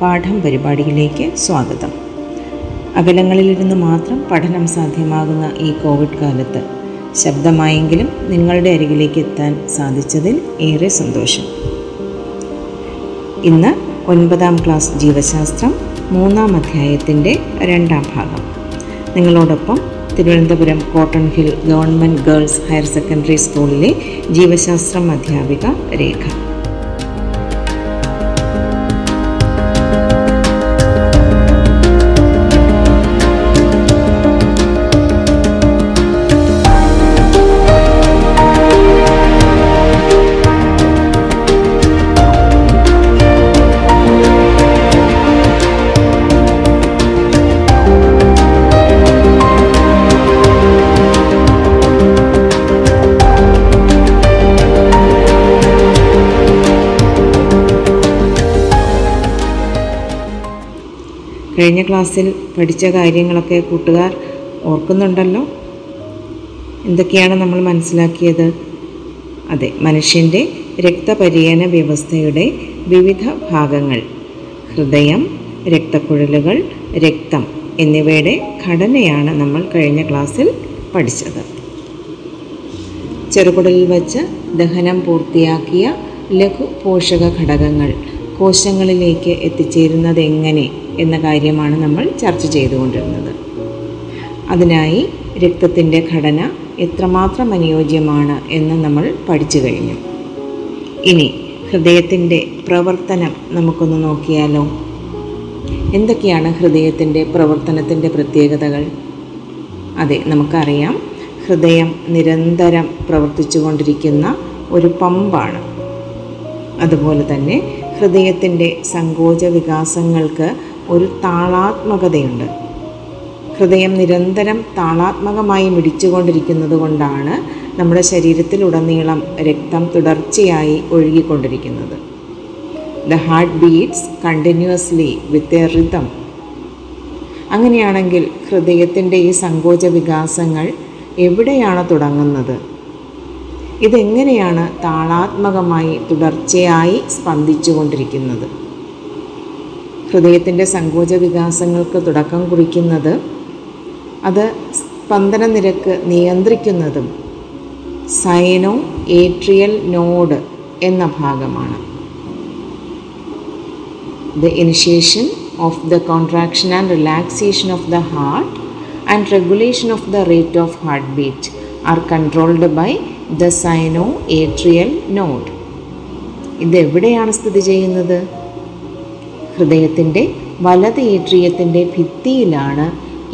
പാഠം പരിപാടിയിലേക്ക് സ്വാഗതം. അകലങ്ങളിലിരുന്ന് മാത്രം പഠനം സാധ്യമാകുന്ന ഈ കോവിഡ് കാലത്ത് ശബ്ദമായെങ്കിലും നിങ്ങളുടെ അരികിലേക്ക് എത്താൻ സാധിച്ചതിൽ ഏറെ സന്തോഷം. ഇന്ന് ഒൻപതാം ക്ലാസ് ജീവശാസ്ത്രം മൂന്നാം അധ്യായത്തിന്റെ രണ്ടാം ഭാഗം. നിങ്ങളോടൊപ്പം Thiruvananthapuram Cotton Hill Government Girls Higher Secondary സ്കൂളിലെ ജീവശാസ്ത്രം അധ്യാപിക രേഖ. കഴിഞ്ഞ ക്ലാസ്സിൽ പഠിച്ച കാര്യങ്ങളൊക്കെ കൂട്ടുകാർ ഓർക്കുന്നുണ്ടല്ലോ? എന്തൊക്കെയാണ് നമ്മൾ മനസ്സിലാക്കിയത്? അതെ മനുഷ്യന്റെ രക്തപര്യന വ്യവസ്ഥയുടെ വിവിധ ഭാഗങ്ങൾ. ഹൃദയം രക്തക്കുഴലുകൾ രക്തം എന്നിവയുടെ ഘടനയാണ് നമ്മൾ കഴിഞ്ഞ ക്ലാസ്സിൽ പഠിച്ചത്. ചെറുകുടലിൽ വച്ച് ദഹനം പൂർത്തിയാക്കിയ ലഘു പോഷക ഘടകങ്ങൾ കോശങ്ങളിലേക്ക് എത്തിച്ചേരുന്നത് എങ്ങനെ എന്ന കാര്യമാണ് നമ്മൾ ചർച്ച ചെയ്തുകൊണ്ടിരുന്നത്. അതിനായി രക്തത്തിന്റെ ഘടന എത്രമാത്രം അനുയോജ്യമാണ് എന്ന് നമ്മൾ പഠിച്ചു കഴിഞ്ഞു. ഇനി ഹൃദയത്തിന്റെ പ്രവർത്തനം നമുക്കൊന്ന് നോക്കിയാലോ? എന്തൊക്കെയാണ് ഹൃദയത്തിന്റെ പ്രവർത്തനത്തിന്റെ പ്രത്യേകതകൾ? അതെ നമുക്കറിയാം. ഹൃദയം നിരന്തരം പ്രവർത്തിച്ചുകൊണ്ടിരിക്കുന്ന ഒരു പമ്പാണ്. അതുപോലെ തന്നെ ഹൃദയത്തിന്റെ സങ്കോച വികാസങ്ങൾക്ക് ഒരു താളാത്മകതയുണ്ട്. ഹൃദയം നിരന്തരം താളാത്മകമായി മിടിച്ചുകൊണ്ടിരിക്കുന്നത് കൊണ്ടാണ് നമ്മുടെ ശരീരത്തിലുടനീളം രക്തം തുടർച്ചയായി ഒഴുകിക്കൊണ്ടിരിക്കുന്നത്. The heart beats continuously with a rhythm അങ്ങനെയാണെങ്കിൽ ഹൃദയത്തിന്റെ ഈ സങ്കോച വികാസങ്ങൾ എവിടെയാണ് തുടങ്ങുന്നത്? ഇതെങ്ങനെയാണ് താളാത്മകമായി തുടർച്ചയായി സ്പന്ദിച്ചുകൊണ്ടിരിക്കുന്നത്? ഹൃദയത്തിന്റെ സങ്കോച വികാസങ്ങൾക്ക് തുടക്കം കുറിക്കുന്നത് അത് സ്പന്ദന നിരക്ക് നിയന്ത്രിക്കുന്നതും സൈനോ ഏട്രിയൽ നോഡ് എന്ന ഭാഗമാണ്. The initiation of the contraction and relaxation of the heart and regulation of the rate of heart beat are controlled by the sino atrial node ഇതെവിടെയാണ് സ്ഥിതി ചെയ്യുന്നത്? ഹൃദയത്തിന്റെ വലത് ഏട്രിയത്തിന്റെ ഭിത്തിയിലാണ്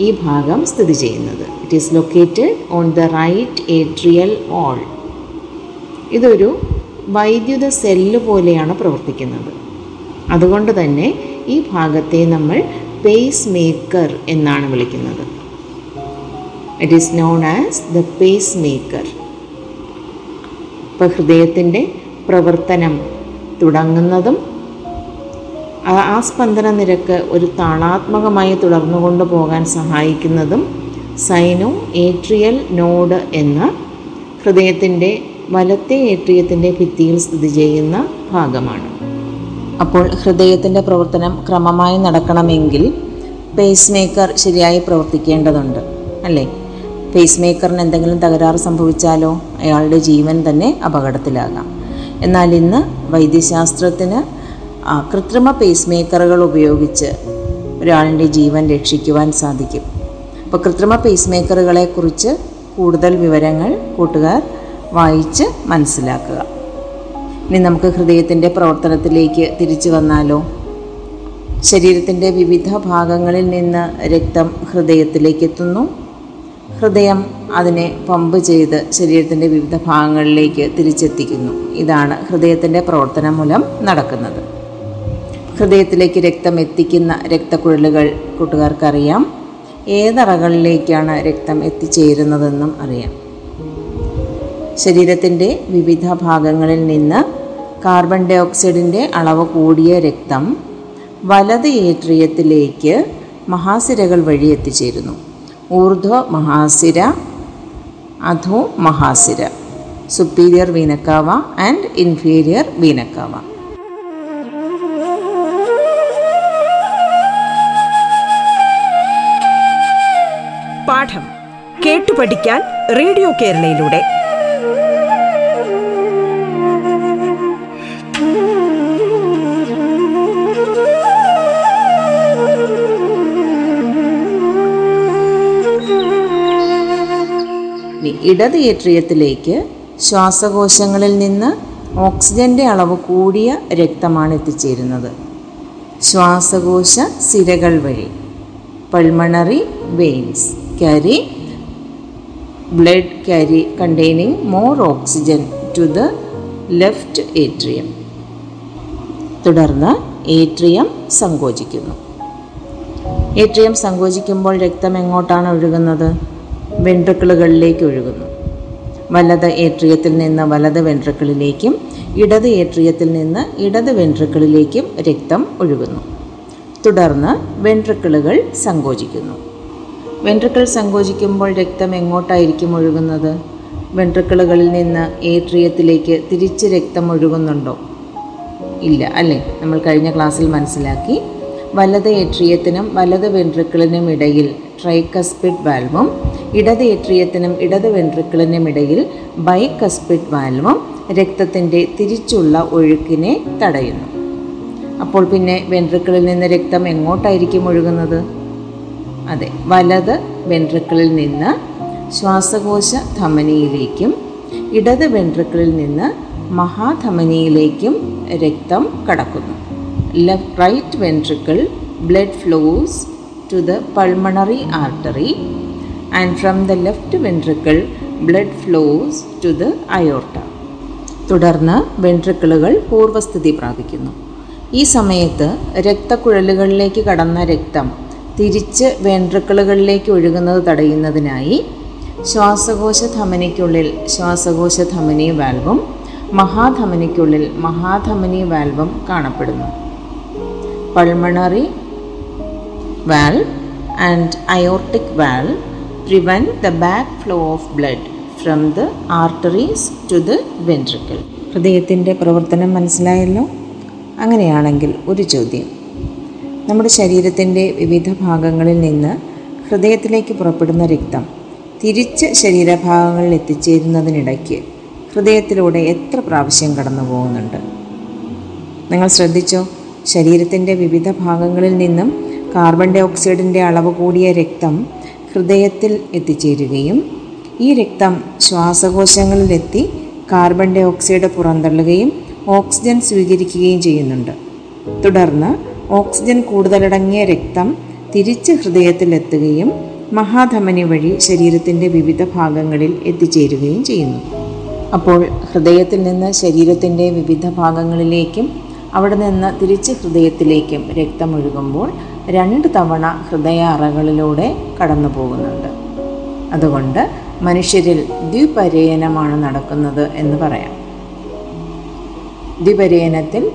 ഈ ഭാഗം സ്ഥിതി ചെയ്യുന്നത്. It is located on the right atrial wall ഇതൊരു വൈദ്യുത സെല്ല് പോലെയാണ് പ്രവർത്തിക്കുന്നത്. അതുകൊണ്ട് തന്നെ ഈ ഭാഗത്തെ നമ്മൾ പേസ് മേക്കർ എന്നാണ് വിളിക്കുന്നത്. It is known as the pacemaker ഇപ്പോൾ ഹൃദയത്തിന്റെ പ്രവർത്തനം തുടങ്ങുന്നതും ആ സ്പന്ദന നിരക്ക് ഒരു താളാത്മകമായി തുടർന്നു കൊണ്ടുപോകാൻ സഹായിക്കുന്നതും സൈനോ ഏട്രിയൽ നോഡ് എന്ന ഹൃദയത്തിന്റെ വലത്തെ ഏട്രിയത്തിന്റെ ഭിത്തിയിൽ സ്ഥിതി ചെയ്യുന്ന ഭാഗമാണ്. അപ്പോൾ ഹൃദയത്തിന്റെ പ്രവർത്തനം ക്രമമായി നടക്കണമെങ്കിൽ പേസ് മേക്കർ ശരിയായി പ്രവർത്തിക്കേണ്ടതുണ്ട് അല്ലേ? പേസ് മേക്കറിന് എന്തെങ്കിലും തകരാറ് സംഭവിച്ചാലോ? അയാളുടെ ജീവൻ തന്നെ അപകടത്തിലാകാം. എന്നാൽ ഇന്ന് വൈദ്യശാസ്ത്രത്തിന് കൃത്രിമ പേസ് മേക്കറുകൾ ഉപയോഗിച്ച് ഒരാളിന്റെ ജീവൻ രക്ഷിക്കുവാൻ സാധിക്കും. അപ്പോൾ കൃത്രിമ പേസ് മേക്കറുകളെക്കുറിച്ച് കൂടുതൽ വിവരങ്ങൾ കൂട്ടുകാർ വായിച്ച് മനസ്സിലാക്കുക. ഇനി നമുക്ക് ഹൃദയത്തിന്റെ പ്രവർത്തനത്തിലേക്ക് തിരിച്ചു വന്നാലോ? ശരീരത്തിന്റെ വിവിധ ഭാഗങ്ങളിൽ നിന്ന് രക്തം ഹൃദയത്തിലേക്ക് എത്തുന്നു. ഹൃദയം അതിനെ പമ്പ് ചെയ്ത് ശരീരത്തിന്റെ വിവിധ ഭാഗങ്ങളിലേക്ക് തിരിച്ചെത്തിക്കുന്നു. ഇതാണ് ഹൃദയത്തിന്റെ പ്രവർത്തനം മൂലം നടക്കുന്നത്. ഹൃദയത്തിലേക്ക് രക്തം എത്തിക്കുന്ന രക്തക്കുഴലുകൾ കൂട്ടുകാർക്കറിയാം. ഏതറകളിലേക്കാണ് രക്തം എത്തിച്ചേരുന്നതെന്നും അറിയാം. ശരീരത്തിന്റെ വിവിധ ഭാഗങ്ങളിൽ നിന്ന് കാർബൺ ഡൈ ഓക്സൈഡിന്റെ അളവ് കൂടിയ രക്തം വലത് ഏട്രിയത്തിലേക്ക് മഹാസിരകൾ വഴി എത്തിച്ചേരുന്നു. ഊർധ്വ മഹാസിര അധോ മഹാസിര superior vena cava and inferior vena cava പാഠം കേട്ടു പഠിക്കാൻ റേഡിയോ കേരളയിലൂടെ. ഇടത് ഏട്രിയത്തിലേക്ക് ശ്വാസകോശങ്ങളിൽ നിന്ന് ഓക്സിജന്റെ അളവ് കൂടിയ രക്തമാണ് എത്തിച്ചേരുന്നത്. ശ്വാസകോശ സിരകൾ വഴി pulmonary veins carry blood carry containing more oxygen to the left atrium. തുടർന്ന് ഏട്രിയം സങ്കോചിക്കുന്നു. ഏട്രിയം സങ്കോചിക്കുമ്പോൾ രക്തം എങ്ങോട്ടാണ് ഒഴുകുന്നത്? വെൻട്രിക്കിളുകളിലേക്ക് ഒഴുകുന്നു. വലത് ഏട്രിയത്തിൽ നിന്ന് വലത് വെൻട്രിക്കിളിലേക്കും ഇടത് ഏട്രിയത്തിൽ നിന്ന് ഇടത് വെൻട്രിക്കിളിലേക്കും രക്തം ഒഴുകുന്നു. തുടർന്ന് വെൻട്രിക്കിളുകൾ സങ്കോചിക്കുന്നു. വെൻട്രിക്കിൾ സങ്കോചിക്കുമ്പോൾ രക്തം എങ്ങോട്ടായിരിക്കും ഒഴുകുന്നത്? വെൻട്രിക്കിളുകളിൽ നിന്ന് ഏട്രിയത്തിലേക്ക് തിരിച്ച് രക്തം ഒഴുകുന്നുണ്ടോ? ഇല്ല അല്ലേ? നമ്മൾ കഴിഞ്ഞ ക്ലാസ്സിൽ മനസ്സിലാക്കി. വലത് ഏട്രിയത്തിനും വലത് വെൻട്രിക്കിളിനും ഇടയിൽ ട്രൈകസ്പിഡ് വാൽവും ഇടത് ഏട്രിയത്തിനും ഇടത് വെൻട്രിക്കിളിനും ഇടയിൽ ബൈകസ്പിഡ് വാൽവും രക്തത്തിന്റെ തിരിച്ചുള്ള ഒഴുക്കിനെ തടയുന്നു. അപ്പോൾ പിന്നെ വെൻട്രിക്കിളിൽ നിന്ന് രക്തം എങ്ങോട്ടായിരിക്കും ഒഴുകുന്നത്? അതെ വലത് വെൻട്രിക്കിളിൽ നിന്ന് ശ്വാസകോശ ധമനിയിലേക്കും ഇടത് വെൻട്രിക്കിളിൽ നിന്ന് മഹാധമനിയിലേക്കും രക്തം കടക്കുന്നു. Left right ventricle blood flows to the pulmonary artery and from the left ventricle blood flows to the aorta തുടർന്ന് വെൻട്രിക്കിളുകൾ പൂർവസ്ഥിതി പ്രാപിക്കുന്നു. ഈ സമയത്ത് രക്തക്കുഴലുകളിലേക്ക് കടന്ന രക്തം തിരിച്ച് വെൻട്രിക്കിളുകളിലേക്ക് ഒഴുകുന്നത് തടയുന്നതിനായി ശ്വാസകോശ ധമനിക്കുള്ളിൽ ശ്വാസകോശ ധമനി വാൽവും മഹാധമനിക്കുള്ളിൽ മഹാധമനി വാൽവും കാണപ്പെടുന്നു. Pulmonary valve and aortic valve prevent the back flow of blood from the arteries to the ventricle ഹൃദയത്തിന്റെ പ്രവർത്തനം മനസ്സിലായല്ലോ? അങ്ങനെയാണെങ്കിൽ ഒരു ചോദ്യം. നമ്മുടെ ശരീരത്തിന്റെ വിവിധ ഭാഗങ്ങളിൽ നിന്ന് ഹൃദയത്തിലേക്ക് പുറപ്പെടുന്ന രക്തം തിരിച്ച് ശരീരഭാഗങ്ങളിൽ എത്തിച്ചേരുന്നതിനിടയ്ക്ക് ഹൃദയത്തിലൂടെ എത്ര പ്രാവശ്യം കടന്നു പോകുന്നുണ്ട്? നിങ്ങൾ ശ്രദ്ധിച്ചോ? ശരീരത്തിന്റെ വിവിധ ഭാഗങ്ങളിൽ നിന്നും കാർബൺ ഡൈ ഓക്സൈഡിന്റെ അളവ് കൂടിയ രക്തം ഹൃദയത്തിൽ എത്തിച്ചേരുകയും ഈ രക്തം ശ്വാസകോശങ്ങളിലെത്തി കാർബൺ ഡൈ ഓക്സൈഡ് പുറന്തള്ളുകയും ഓക്സിജൻ സ്വീകരിക്കുകയും ചെയ്യുന്നുണ്ട്. തുടർന്ന് ഓക്സിജൻ കൂടുതലടങ്ങിയ രക്തം തിരിച്ച് ഹൃദയത്തിലെത്തുകയും മഹാധമനി വഴി ശരീരത്തിന്റെ വിവിധ ഭാഗങ്ങളിൽ എത്തിച്ചേരുകയും ചെയ്യുന്നു. അപ്പോൾ ഹൃദയത്തിൽ നിന്ന് ശരീരത്തിന്റെ വിവിധ ഭാഗങ്ങളിലേക്കും അവിടെ നിന്ന് തിരിച്ച് ഹൃദയത്തിലേക്കും രക്തമൊഴുകുമ്പോൾ രണ്ട് തവണ ഹൃദയ അറകളിലൂടെ കടന്നു പോകുന്നുണ്ട്. അതുകൊണ്ട് മനുഷ്യരിൽ ദ്വിപര്യനമാണ് നടക്കുന്നത് എന്ന് പറയാം. ദ്വിപരയനത്തിൽ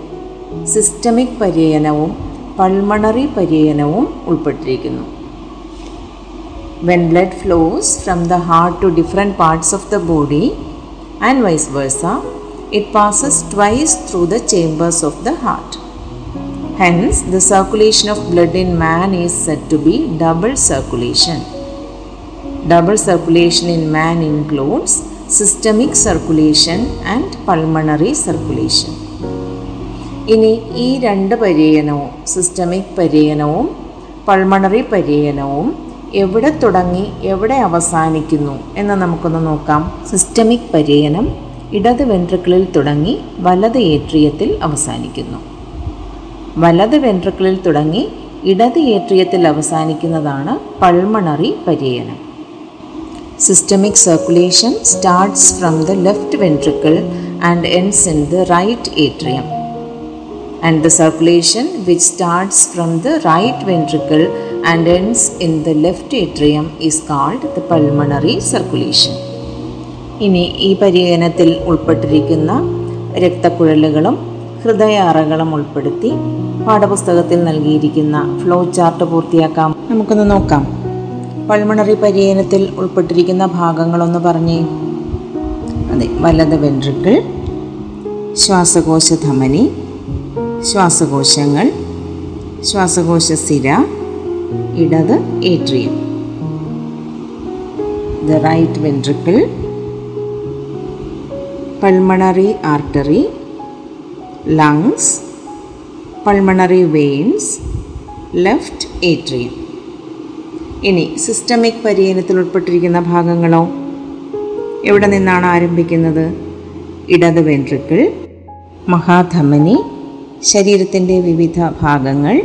സിസ്റ്റമിക് പര്യനവും പൾമണറി പര്യനവും ഉൾപ്പെട്ടിരിക്കുന്നു when blood flows from the heart to different parts of the body and vice versa it passes twice through the chambers of the heart Hence, the circulation of blood in man is said to be double circulation. Double circulation in man includes systemic circulation and pulmonary circulation. ഇനി ഈ രണ്ട് പര്യനവും systemic പര്യനവും pulmonary പര്യനവും എവിടെ തുടങ്ങി എവിടെ അവസാനിക്കുന്നു എന്ന് നമുക്കൊന്ന് നോക്കാം. സിസ്റ്റമിക് പര്യനം ഇടത് വെൻട്രിക്കിളിൽ തുടങ്ങി വലത് ഏട്രിയത്തിൽ അവസാനിക്കുന്നു. വലത് വെൻട്രിക്കിളിൽ തുടങ്ങി ഇടത് ഏട്രിയത്തിൽ അവസാനിക്കുന്നതാണ് pulmonary പര്യനം systemic circulation starts from the left ventricle and ends in the right atrium and the circulation which starts from the right ventricle and ends in the left atrium is called the pulmonary circulation. ഇനി ഈ പരിഗണനത്തിൽ ഉൾപ്പെട്ടിരിക്കുന്ന രക്തക്കുഴലുകളും ഹൃദയാറകളും ഉൾപ്പെടുത്തി പാഠപുസ്തകത്തിൽ നൽകിയിരിക്കുന്ന flow chart പൂർത്തിയാക്കാം. നമുക്കൊന്ന് നോക്കാം. Pulmonary പരിയനത്തിൽ ഉൾപ്പെട്ടിരിക്കുന്ന ഭാഗങ്ങളൊന്ന് പറഞ്ഞേ. അതെ വലത് വെൻട്രിക്കിൾ ശ്വാസകോശ ധമനി ശ്വാസകോശങ്ങൾ ശ്വാസകോശ സിര ഇടത് atrium. The right ventricle pulmonary artery lungs pulmonary veins left atrium. ഇനി സിസ്റ്റമിക് പരിയനത്തിൽ ഉൾപ്പെട്ടിരിക്കുന്ന ഭാഗങ്ങളോ? എവിടെ നിന്നാണ് ആരംഭിക്കുന്നത്? ഇടത് വെൻട്രിക്കിൾ മഹാധമനി ശരീരത്തിന്റെ വിവിധ ഭാഗങ്ങൾ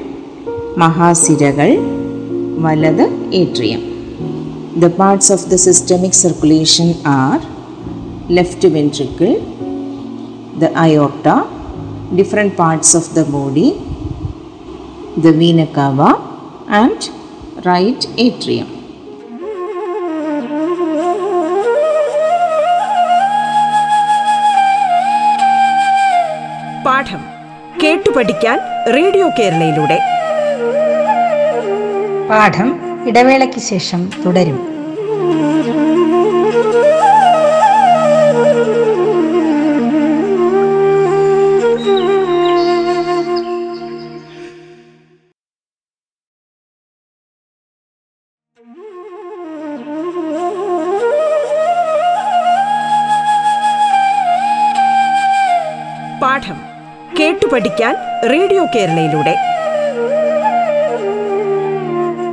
മഹാസിരകൾ വലത് atrium. The parts of the systemic circulation are left ventricle the aorta different parts of the body the vena cava and right atrium പാഠം. കേട്ടു പഠിക്കാൻ റേഡിയോ കേരളയിലൂടെ. പാഠം ഇടവേളയ്ക്ക് ശേഷം തുടരും. പാഠം കേട്ടു പഠിക്കാൻ റേഡിയോ കേരളയിലൂടെ.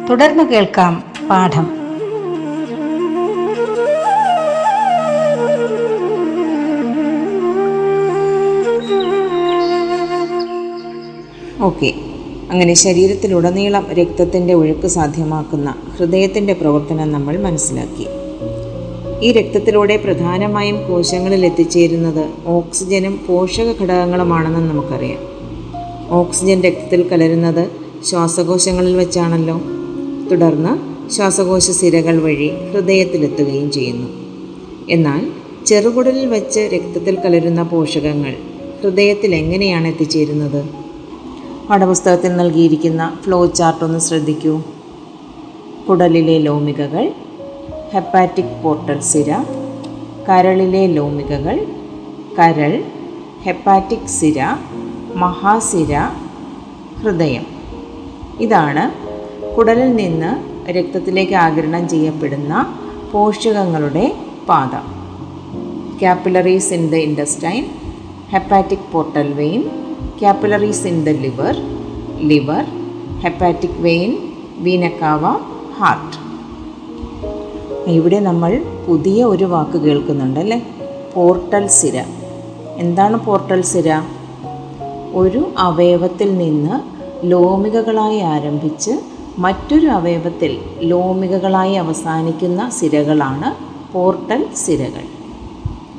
തുടർന്ന് കേൾക്കാം പാഠം. ഓക്കെ. അങ്ങനെ ശരീരത്തിലുടനീളം രക്തത്തിന്റെ ഒഴുക്ക് സാധ്യമാക്കുന്ന ഹൃദയത്തിന്റെ പ്രവർത്തനം നമ്മൾ മനസ്സിലാക്കി. ഈ രക്തത്തിലൂടെ പ്രധാനമായും കോശങ്ങളിൽ എത്തിച്ചേരുന്നത് ഓക്സിജനും പോഷക ഘടകങ്ങളുമാണെന്ന് നമുക്കറിയാം. ഓക്സിജൻ രക്തത്തിൽ കലരുന്നത് ശ്വാസകോശങ്ങളിൽ വെച്ചാണല്ലോ. തുടർന്ന് ശ്വാസകോശ സിരകൾ വഴി ഹൃദയത്തിലെത്തുകയും ചെയ്യുന്നു. എന്നാൽ ചെറുകുടലിൽ വെച്ച് രക്തത്തിൽ കലരുന്ന പോഷകങ്ങൾ ഹൃദയത്തിൽ എങ്ങനെയാണ് എത്തിച്ചേരുന്നത്? പാഠപുസ്തകത്തിൽ നൽകിയിരിക്കുന്ന ഫ്ലോ ചാർട്ട് ഒന്ന് ശ്രദ്ധിക്കൂ. കുടലിലെ ലോമികകൾ ഹെപ്പാറ്റിക് പോർട്ടൽ സിര കരളിലെ ലോമികകൾ കരൾ ഹെപ്പാറ്റിക് സിര മഹാസിര ഹൃദയം. ഇതാണ് കുടലിൽ നിന്ന് രക്തത്തിലേക്ക് ആഗിരണം ചെയ്യപ്പെടുന്ന പോഷകങ്ങളുടെ പാത. Capillaries in the intestine hepatic portal vein capillaries in the liver liver hepatic vein vena cava heart ഇവിടെ നമ്മൾ പുതിയ ഒരു വാക്ക് കേൾക്കുന്നുണ്ടല്ലേ പോർട്ടൽ സിര. എന്താണ് പോർട്ടൽ സിര? ഒരു അവയവത്തിൽ നിന്ന് ലോമികകളായി ആരംഭിച്ച് മറ്റൊരു അവയവത്തിൽ ലോമികകളായി അവസാനിക്കുന്ന സിരകളാണ് പോർട്ടൽ സിരകൾ.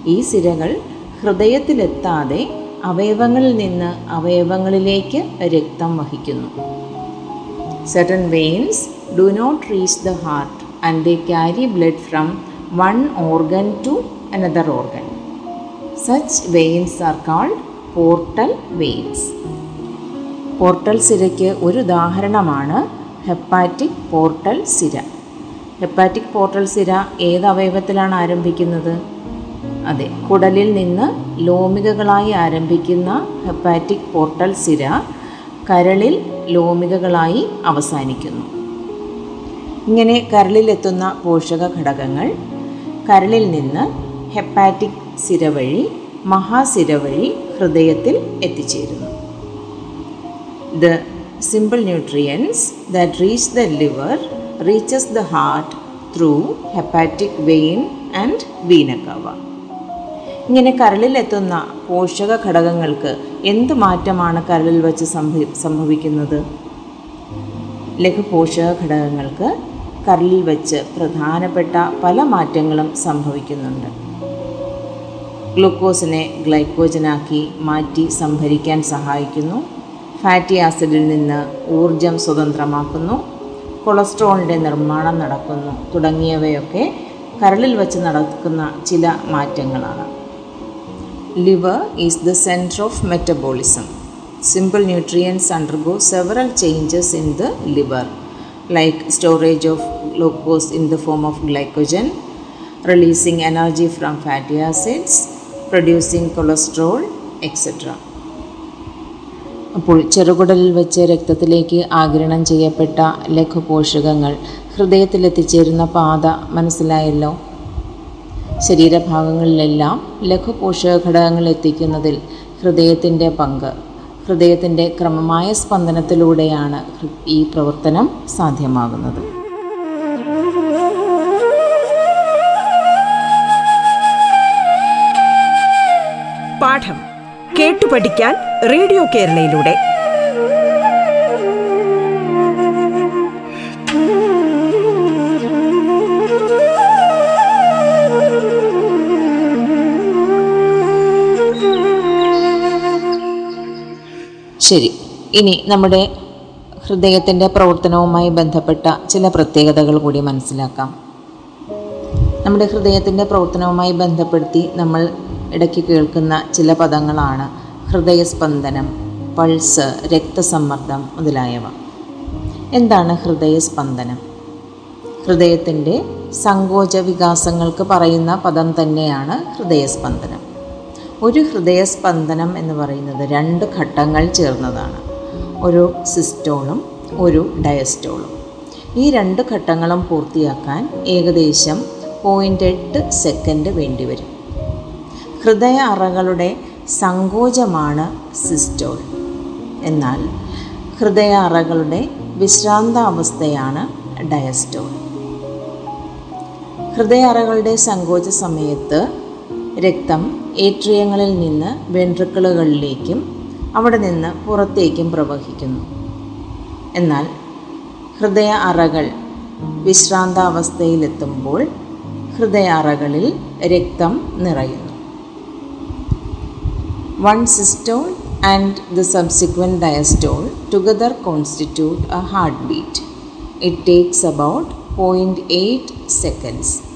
ഈ സിരകൾ ഹൃദയത്തിലെത്താതെ അവയവങ്ങളിൽ നിന്ന് അവയവങ്ങളിലേക്ക് രക്തം വഹിക്കുന്നു. Certain veins do not reach the heart. And they carry blood from one organ to another organ. Such veins are called portal veins. Portal സിരയ്ക്ക് ഒരു ഉദാഹരണമാണ് ഹെപ്പാറ്റിക് പോർട്ടൽ സിര ഹെപ്പാറ്റിക് പോർട്ടൽ സിര ഏത് അവയവത്തിലാണ് ആരംഭിക്കുന്നത് അതെ കുടലിൽ നിന്ന് ലോമികകളായി ആരംഭിക്കുന്ന ഹെപ്പാറ്റിക് പോർട്ടൽ സിര കരളിൽ ലോമികകളായി അവസാനിക്കുന്നു ഇങ്ങനെ കരളിലെത്തുന്ന പോഷക ഘടകങ്ങൾ കരളിൽ നിന്ന് ഹെപ്പാറ്റിക് സിര വഴി മഹാസിര വഴി ഹൃദയത്തിൽ എത്തിച്ചേരുന്നു. The simple nutrients that reach the liver reaches the heart through hepatic vein and vena cava ഇങ്ങനെ കരളിലെത്തുന്ന പോഷക ഘടകങ്ങൾക്ക് എന്ത് മാറ്റമാണ് കരളിൽ വച്ച് സംഭവിക്കുന്നത്? ലഘുപോഷക ഘടകങ്ങൾക്ക് കരളിൽ വച്ച് പ്രധാനപ്പെട്ട പല മാറ്റങ്ങളും സംഭവിക്കുന്നുണ്ട്. ഗ്ലൂക്കോസിനെ ഗ്ലൈക്കോജനാക്കി മാറ്റി സംഭരിക്കാൻ സഹായിക്കുന്നു. ഫാറ്റി ആസിഡിൽ നിന്ന് ഊർജം സ്വതന്ത്രമാക്കുന്നു. കൊളസ്ട്രോളിന്റെ നിർമ്മാണം നടക്കുന്നു. തുടങ്ങിയവയൊക്കെ കരളിൽ വച്ച് നടക്കുന്ന ചില മാറ്റങ്ങളാണ്. Liver is the centre of metabolism. Simple nutrients undergo several changes in the liver, like storage of glucose in the form of glycogen, releasing energy from fatty acids, producing cholesterol, etc. അപ്പോൾ ചെറുകുടലിൽ വെച്ച് രക്തത്തിലേക്ക് ആഗിരണം ചെയ്യപ്പെട്ട ലഘുപോഷകങ്ങൾ ഹൃദയത്തിലെത്തിച്ചേരുന്ന പാത മനസ്സിലായല്ലോ ശരീരഭാഗങ്ങളിലെല്ലാം ലഘുപോഷക ഘടകങ്ങൾ എത്തിക്കുന്നതിൽ ഹൃദയത്തിന്റെ പങ്ക് ഹൃദയത്തിന്റെ ക്രമമായ സ്പന്ദനത്തിലൂടെയാണ് ഈ പ്രവർത്തനം സാധ്യമാകുന്നത്. പാഠം കേട്ടു പഠിക്കാൻ റേഡിയോ കേരളയിലൂടെ. ശരി. ഇനി നമ്മുടെ ഹൃദയത്തിന്റെ പ്രവർത്തനവുമായി ബന്ധപ്പെട്ട ചില പ്രത്യേകതകൾ കൂടി മനസ്സിലാക്കാം. നമ്മുടെ ഹൃദയത്തിന്റെ പ്രവർത്തനവുമായി ബന്ധപ്പെടുത്തി നമ്മൾ ഇടയ്ക്ക് കേൾക്കുന്ന ചില പദങ്ങളാണ് ഹൃദയസ്പന്ദനം പൾസ് രക്തസമ്മർദ്ദം മുതലായവ. എന്താണ് ഹൃദയസ്പന്ദനം? ഹൃദയത്തിന്റെ സങ്കോച വികാസങ്ങൾക്ക് പറയുന്ന പദം തന്നെയാണ് ഹൃദയസ്പന്ദനം. ഒരു ഹൃദയസ്പന്ദനം എന്ന് പറയുന്നത് രണ്ട് ഘട്ടങ്ങൾ ചേർന്നതാണ്. ഒരു സിസ്റ്റോളും ഒരു ഡയസ്റ്റോളും. ഈ രണ്ട് ഘട്ടങ്ങളും പൂർത്തിയാക്കാൻ ഏകദേശം പോയിന്റ് എട്ട് സെക്കൻഡ് വേണ്ടിവരും ഹൃദയ അറകളുടെ സങ്കോചമാണ് സിസ്റ്റോൾ. എന്നാൽ ഹൃദയ അറകളുടെ വിശ്രാന്താവസ്ഥയാണ് ഡയസ്റ്റോൾ. ഹൃദയ അറകളുടെ സങ്കോച സമയത്ത് രക്തം ഏട്രിയങ്ങളിൽ നിന്ന് വെൻട്രിക്കിളുകളിലേക്കും അവിടെ നിന്ന് പുറത്തേക്കും പ്രവഹിക്കുന്നു. എന്നാൽ ഹൃദയ അറകൾ വിശ്രാന്താവസ്ഥയിലെത്തുമ്പോൾ ഹൃദയ അറകളിൽ രക്തം നിറയുന്നു. One systole and the subsequent diastole together constitute a heart beat it takes about point eight seconds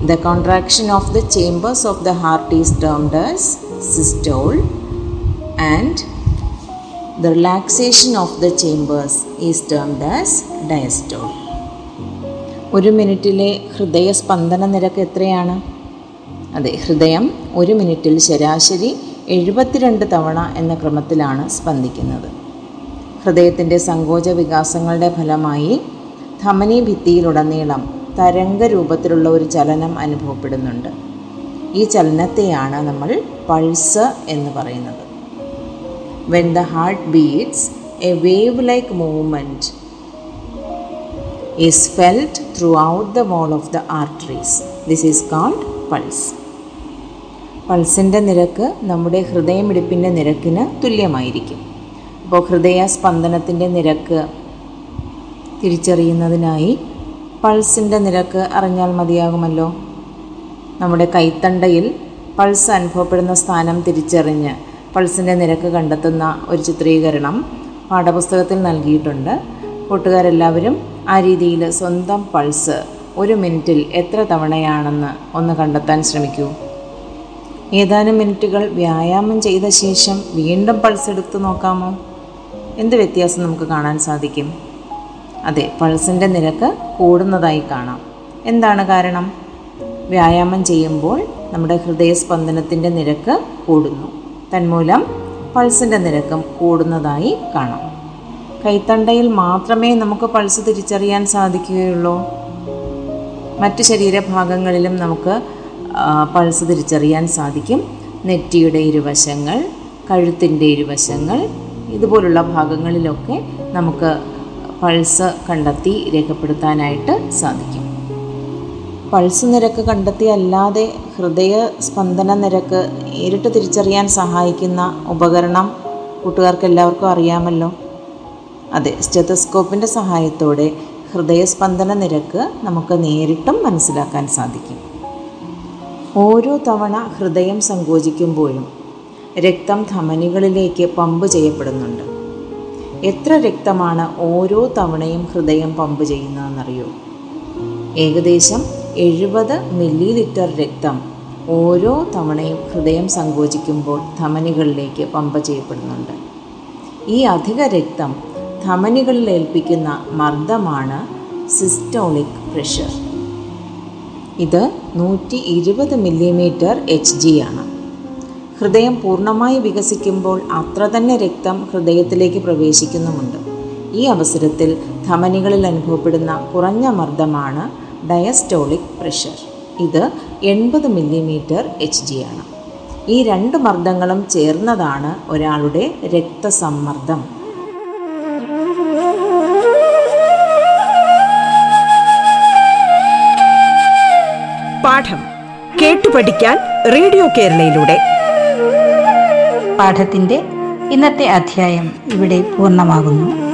The contraction of the chambers of the heart is termed as systole and the relaxation of the chambers is termed as diastole. ഒരു മിനിറ്റിലെ ഹൃദയസ്പന്ദന നിരക്ക് എത്രയാണ് അതെ ഹൃദയം ഒരു മിനിറ്റിൽ ശരാശരി എഴുപത്തിരണ്ട് തവണ എന്ന ക്രമത്തിലാണ് സ്പന്ദിക്കുന്നത് ഹൃദയത്തിന്റെ സങ്കോച വികാസങ്ങളുടെ ഫലമായി ധമനി ഭിത്തിയിലുടനീളം തരംഗ രൂപത്തിലുള്ള ഒരു ചലനം അനുഭവപ്പെടുന്നുണ്ട്. ഈ ചലനത്തെയാണ് നമ്മൾ പൾസ് എന്ന് പറയുന്നത്. When the heart beats a wave like movement is felt throughout the wall of the arteries this is called pulse പൾസിന്റെ നിരക്ക് നമ്മുടെ ഹൃദയമിടിപ്പിന്റെ നിരക്കിന് തുല്യമായിരിക്കും. അപ്പോൾ ഹൃദയ സ്പന്ദനത്തിന്റെ നിരക്ക് തിരിച്ചറിയുന്നതിനായി പൾസിന്റെ നിരക്ക് അറിഞ്ഞാൽ മതിയാകുമല്ലോ. നമ്മുടെ കൈത്തണ്ടയിൽ പൾസ് അനുഭവപ്പെടുന്ന സ്ഥാനം തിരിച്ചറിഞ്ഞ് പൾസിന്റെ നിരക്ക് കണ്ടെത്തുന്ന ഒരു ചിത്രീകരണം പാഠപുസ്തകത്തിൽ നൽകിയിട്ടുണ്ട്. കൂട്ടുകാരെല്ലാവരും ആ രീതിയിൽ സ്വന്തം പൾസ് ഒരു മിനിറ്റിൽ എത്ര തവണയാണെന്ന് ഒന്ന് കണ്ടെത്താൻ ശ്രമിക്കൂ. ഏതാനും മിനിറ്റുകൾ വ്യായാമം ചെയ്ത ശേഷം വീണ്ടും പൾസ് എടുത്ത് നോക്കാമോ? എന്ത് വ്യത്യാസം നമുക്ക് കാണാൻ സാധിക്കും? അതെ പൾസിന്റെ നിരക്ക് കൂടുന്നതായി കാണാം. എന്താണ് കാരണം? വ്യായാമം ചെയ്യുമ്പോൾ നമ്മുടെ ഹൃദയസ്പന്ദനത്തിന്റെ നിരക്ക് കൂടുന്നു. തന്മൂലം പൾസിന്റെ നിരക്കും കൂടുന്നതായി കാണാം. കൈത്തണ്ടയിൽ മാത്രമേ നമുക്ക് പൾസ് തിരിച്ചറിയാൻ സാധിക്കുകയുള്ളൂ. മറ്റ് ശരീരഭാഗങ്ങളിലും നമുക്ക് പൾസ് തിരിച്ചറിയാൻ സാധിക്കും. നെറ്റിയുടെ ഇരുവശങ്ങൾ കഴുത്തിന്റെ ഇരുവശങ്ങൾ ഇതുപോലുള്ള ഭാഗങ്ങളിലൊക്കെ നമുക്ക് പൾസ് കണ്ടെത്തി രേഖപ്പെടുത്താനായിട്ട് സാധിക്കും. പൾസ് നിരക്ക് കണ്ടെത്തി അല്ലാതെ ഹൃദയ സ്പന്ദന നിരക്ക് നേരിട്ട് തിരിച്ചറിയാൻ സഹായിക്കുന്ന ഉപകരണം കൂട്ടുകാർക്ക് എല്ലാവർക്കും അറിയാമല്ലോ. അതെ സ്റ്റെത്തസ്കോപ്പിന്റെ സഹായത്തോടെ ഹൃദയസ്പന്ദന നിരക്ക് നമുക്ക് നേരിട്ടും മനസ്സിലാക്കാൻ സാധിക്കും. ഓരോ തവണ ഹൃദയം സങ്കോചിക്കുമ്പോഴും രക്തം ധമനികളിലേക്ക് പമ്പ് ചെയ്യപ്പെടുന്നുണ്ട്. എത്ര രക്തമാണ് ഓരോ തവണയും ഹൃദയം പമ്പ് ചെയ്യുന്നതെന്നറിയോ? ഏകദേശം എഴുപത് മില്ലി ലിറ്റർ രക്തം ഓരോ തവണയും ഹൃദയം സങ്കോചിക്കുമ്പോൾ ധമനികളിലേക്ക് പമ്പ് ചെയ്യപ്പെടുന്നുണ്ട്. ഈ അധിക രക്തം ധമനികളിൽ ഏൽപ്പിക്കുന്ന മർദ്ദമാണ് സിസ്റ്റോളിക് പ്രഷർ. ഇത് നൂറ്റി ഇരുപത് മില്ലിമീറ്റർ എച്ച് ജി ആണ്. ഹൃദയം പൂർണമായി വികസിക്കുമ്പോൾ അത്ര തന്നെ രക്തം ഹൃദയത്തിലേക്ക് പ്രവേശിക്കുന്നുമുണ്ട്. ഈ അവസരത്തിൽ ധമനികളിൽ അനുഭവപ്പെടുന്ന കുറഞ്ഞ മർദ്ദമാണ് ഡയസ്റ്റോളിക് പ്രഷർ. ഇത് എൺപത് മില്ലിമീറ്റർ എച്ച് ജി ആണ്. ഈ രണ്ട് മർദ്ദങ്ങളും ചേർന്നതാണ് ഒരാളുടെ രക്തസമ്മർദ്ദം. പാഠം കേട്ടു പഠിക്കാൻ റേഡിയോ കേരളയിലൂടെ. പാഠത്തിന്റെ ഇന്നത്തെ അധ്യായം ഇവിടെ പൂർണമാകുന്നു.